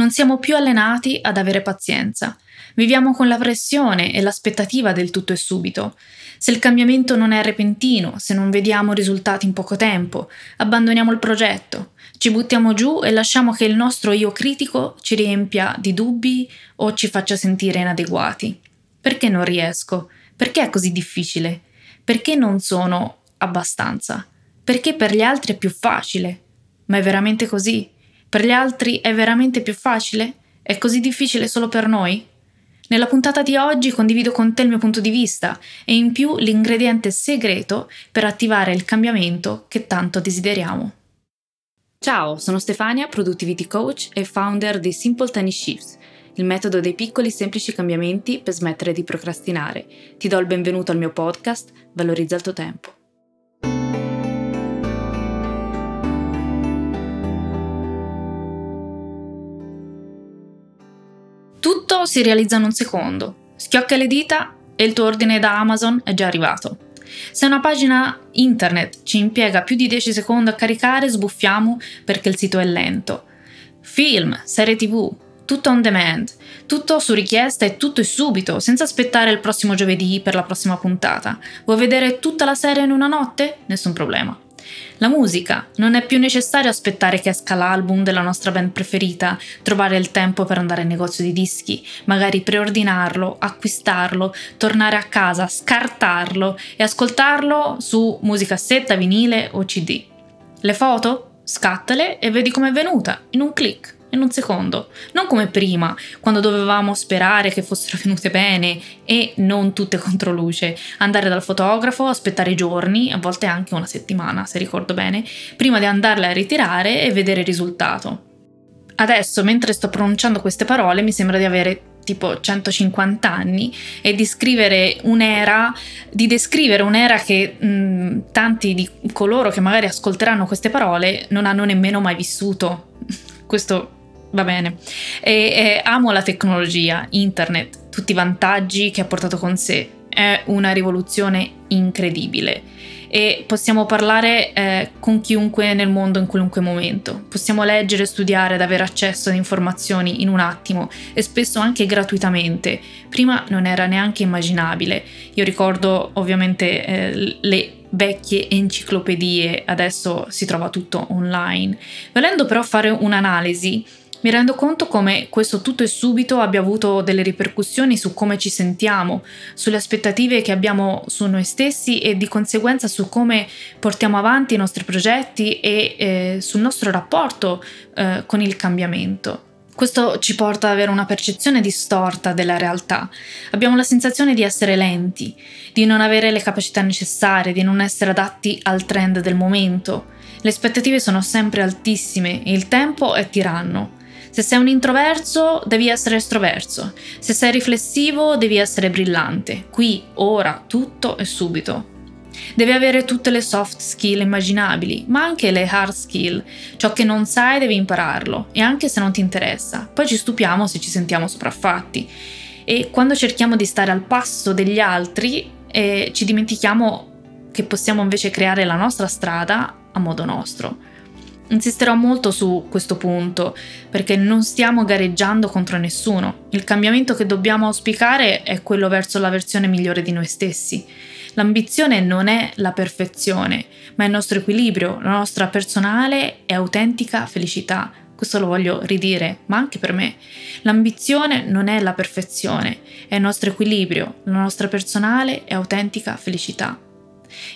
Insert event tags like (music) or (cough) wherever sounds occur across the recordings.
Non siamo più allenati ad avere pazienza. Viviamo con la pressione e l'aspettativa del tutto e subito. Se il cambiamento non è repentino, se non vediamo risultati in poco tempo, abbandoniamo il progetto, ci buttiamo giù e lasciamo che il nostro io critico ci riempia di dubbi o ci faccia sentire inadeguati. Perché non riesco? Perché è così difficile? Perché non sono abbastanza? Perché per gli altri è più facile? Ma è veramente così? Per gli altri è veramente più facile? È così difficile solo per noi? Nella puntata di oggi condivido con te il mio punto di vista e in più l'ingrediente segreto per attivare il cambiamento che tanto desideriamo. Ciao, sono Stefania, Productivity Coach e founder di Simple Tiny Shifts, il metodo dei piccoli semplici cambiamenti per smettere di procrastinare. Ti do il benvenuto al mio podcast, Valorizza il tuo tempo. Tutto si realizza in un secondo. Schiocca le dita e il tuo ordine da Amazon è già arrivato. Se una pagina internet ci impiega più di 10 secondi a caricare, sbuffiamo perché il sito è lento. Film, serie tv, tutto on demand, tutto su richiesta e tutto e subito, senza aspettare il prossimo giovedì per la prossima puntata. Vuoi vedere tutta la serie in una notte? Nessun problema. La musica. Non è più necessario aspettare che esca l'album della nostra band preferita, trovare il tempo per andare al negozio di dischi, magari preordinarlo, acquistarlo, tornare a casa, scartarlo e ascoltarlo su musicassetta, vinile o CD. Le foto? Scattale e vedi com'è venuta, in un clic in un secondo. Non come prima, quando dovevamo sperare che fossero venute bene e non tutte (laughs) contro luce. Andare dal fotografo, aspettare giorni, a volte anche una settimana, se ricordo bene, prima di andarle a ritirare e vedere il risultato. Adesso, mentre sto pronunciando queste parole, mi sembra di avere tipo 150 anni e di scrivere un'era, di descrivere un'era che mh, tanti di coloro che magari ascolteranno queste parole non hanno nemmeno mai vissuto. (laughs) Questo va bene. E, e amo la tecnologia, internet, tutti i vantaggi che ha portato con sé. È una rivoluzione incredibile e possiamo parlare eh, con chiunque nel mondo in qualunque momento. Possiamo leggere, studiare ed avere accesso ad informazioni in un attimo e spesso anche gratuitamente. Prima non era neanche immaginabile. Io ricordo ovviamente eh, le vecchie enciclopedie, adesso si trova tutto online. Volendo però fare un'analisi mi rendo conto come questo tutto e subito abbia avuto delle ripercussioni su come ci sentiamo, sulle aspettative che abbiamo su noi stessi e di conseguenza su come portiamo avanti i nostri progetti e eh, sul nostro rapporto eh, con il cambiamento. Questo ci porta ad avere una percezione distorta della realtà. Abbiamo la sensazione di essere lenti, di non avere le capacità necessarie, di non essere adatti al trend del momento. Le aspettative sono sempre altissime e il tempo è tiranno. Se sei un introverso, devi essere estroverso. Se sei riflessivo, devi essere brillante. Qui, ora, tutto e subito. Devi avere tutte le soft skill immaginabili, ma anche le hard skill. Ciò che non sai devi impararlo, e anche se non ti interessa. Poi ci stupiamo se ci sentiamo sopraffatti. E quando cerchiamo di stare al passo degli altri, eh, ci dimentichiamo che possiamo invece creare la nostra strada a modo nostro. Insisterò molto su questo punto perché non stiamo gareggiando contro nessuno. Il cambiamento che dobbiamo auspicare è quello verso la versione migliore di noi stessi. L'ambizione non è la perfezione, ma è il nostro equilibrio, la nostra personale e autentica felicità. Questo lo voglio ridire, ma anche per me. L'ambizione non è la perfezione, è il nostro equilibrio, la nostra personale e autentica felicità.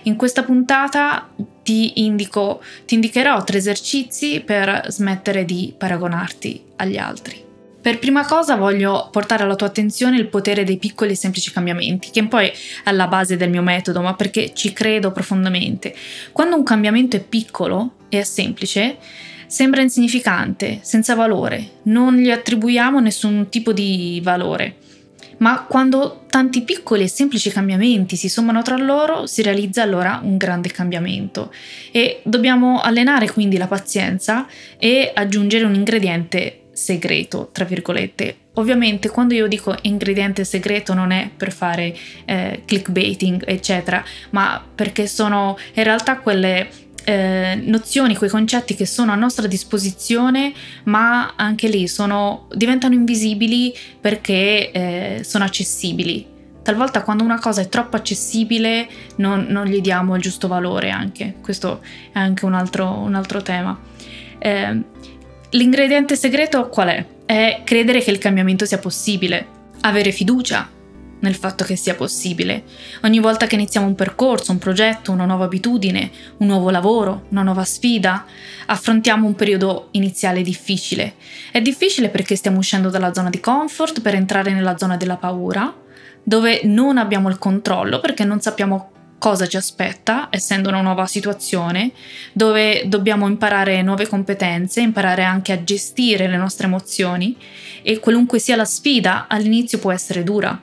In questa puntata ti, indico, ti indicherò tre esercizi per smettere di paragonarti agli altri. Per prima cosa voglio portare alla tua attenzione il potere dei piccoli e semplici cambiamenti, che poi è alla base del mio metodo, ma perché ci credo profondamente. Quando un cambiamento è piccolo e è semplice, sembra insignificante, senza valore, non gli attribuiamo nessun tipo di valore. Ma quando tanti piccoli e semplici cambiamenti si sommano tra loro, si realizza allora un grande cambiamento. E dobbiamo allenare quindi la pazienza e aggiungere un ingrediente segreto, tra virgolette. Ovviamente quando io dico ingrediente segreto non è per fare eh, clickbaiting, eccetera, ma perché sono in realtà quelle eh, nozioni, quei concetti che sono a nostra disposizione, ma anche lì sono, diventano invisibili perché eh, sono accessibili. Talvolta quando una cosa è troppo accessibile non, non, gli diamo il giusto valore anche, questo è anche un altro, un altro tema. Eh, l'ingrediente segreto qual è? È credere che il cambiamento sia possibile, avere fiducia nel fatto che sia possibile. Ogni volta che iniziamo un percorso, un progetto, una nuova abitudine, un nuovo lavoro, una nuova sfida, affrontiamo un periodo iniziale difficile. È difficile perché stiamo uscendo dalla zona di comfort per entrare nella zona della paura, dove non abbiamo il controllo perché non sappiamo cosa ci aspetta, essendo una nuova situazione, dove dobbiamo imparare nuove competenze, imparare anche a gestire le nostre emozioni e qualunque sia la sfida, all'inizio può essere dura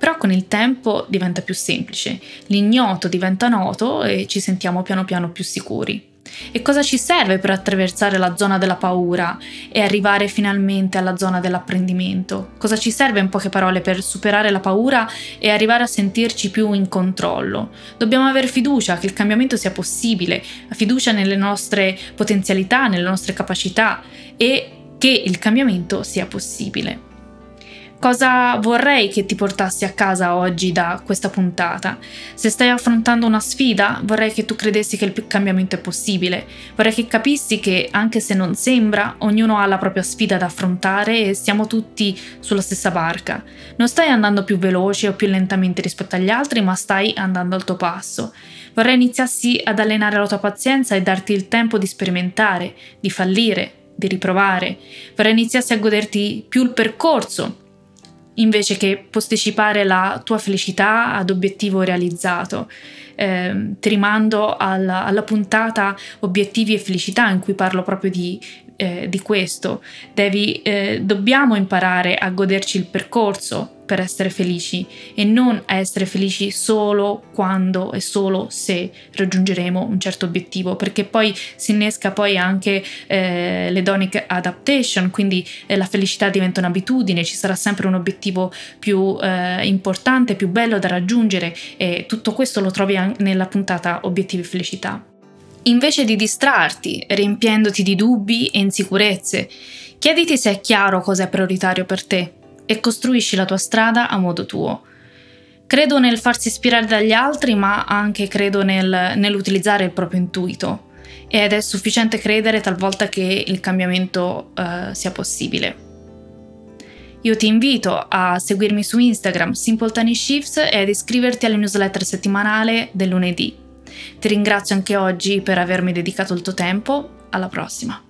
però con il tempo diventa più semplice, l'ignoto diventa noto e ci sentiamo piano piano più sicuri. E cosa ci serve per attraversare la zona della paura e arrivare finalmente alla zona dell'apprendimento? Cosa ci serve in poche parole per superare la paura e arrivare a sentirci più in controllo? Dobbiamo avere fiducia che il cambiamento sia possibile, fiducia nelle nostre potenzialità, nelle nostre capacità e che il cambiamento sia possibile. Cosa vorrei che ti portassi a casa oggi da questa puntata? Se stai affrontando una sfida, vorrei che tu credessi che il cambiamento è possibile. Vorrei che capissi che, anche se non sembra, ognuno ha la propria sfida da affrontare e siamo tutti sulla stessa barca. Non stai andando più veloce o più lentamente rispetto agli altri, ma stai andando al tuo passo. Vorrei iniziassi ad allenare la tua pazienza e darti il tempo di sperimentare, di fallire, di riprovare. Vorrei iniziassi a goderti più il percorso invece che posticipare la tua felicità ad obiettivo realizzato. Eh, ti rimando alla, alla, puntata Obiettivi e felicità in cui parlo proprio di, eh, di questo. Devi, eh, dobbiamo imparare a goderci il percorso per essere felici e non a essere felici solo quando e solo se raggiungeremo un certo obiettivo, perché poi si innesca poi anche eh, l'hedonic adaptation, quindi eh, la felicità diventa un'abitudine, ci sarà sempre un obiettivo più eh, importante, più bello da raggiungere e tutto questo lo trovi nella puntata Obiettivi felicità. Invece di distrarti, riempiendoti di dubbi e insicurezze, chiediti se è chiaro cosa è prioritario per te e costruisci la tua strada a modo tuo. Credo nel farsi ispirare dagli altri, ma anche credo nel, nell'utilizzare il proprio intuito. Ed è sufficiente credere talvolta che il cambiamento uh, sia possibile. Io ti invito a seguirmi su Instagram Simple Tiny Shifts e ad iscriverti alle newsletter settimanale del lunedì. Ti ringrazio anche oggi per avermi dedicato il tuo tempo. Alla prossima!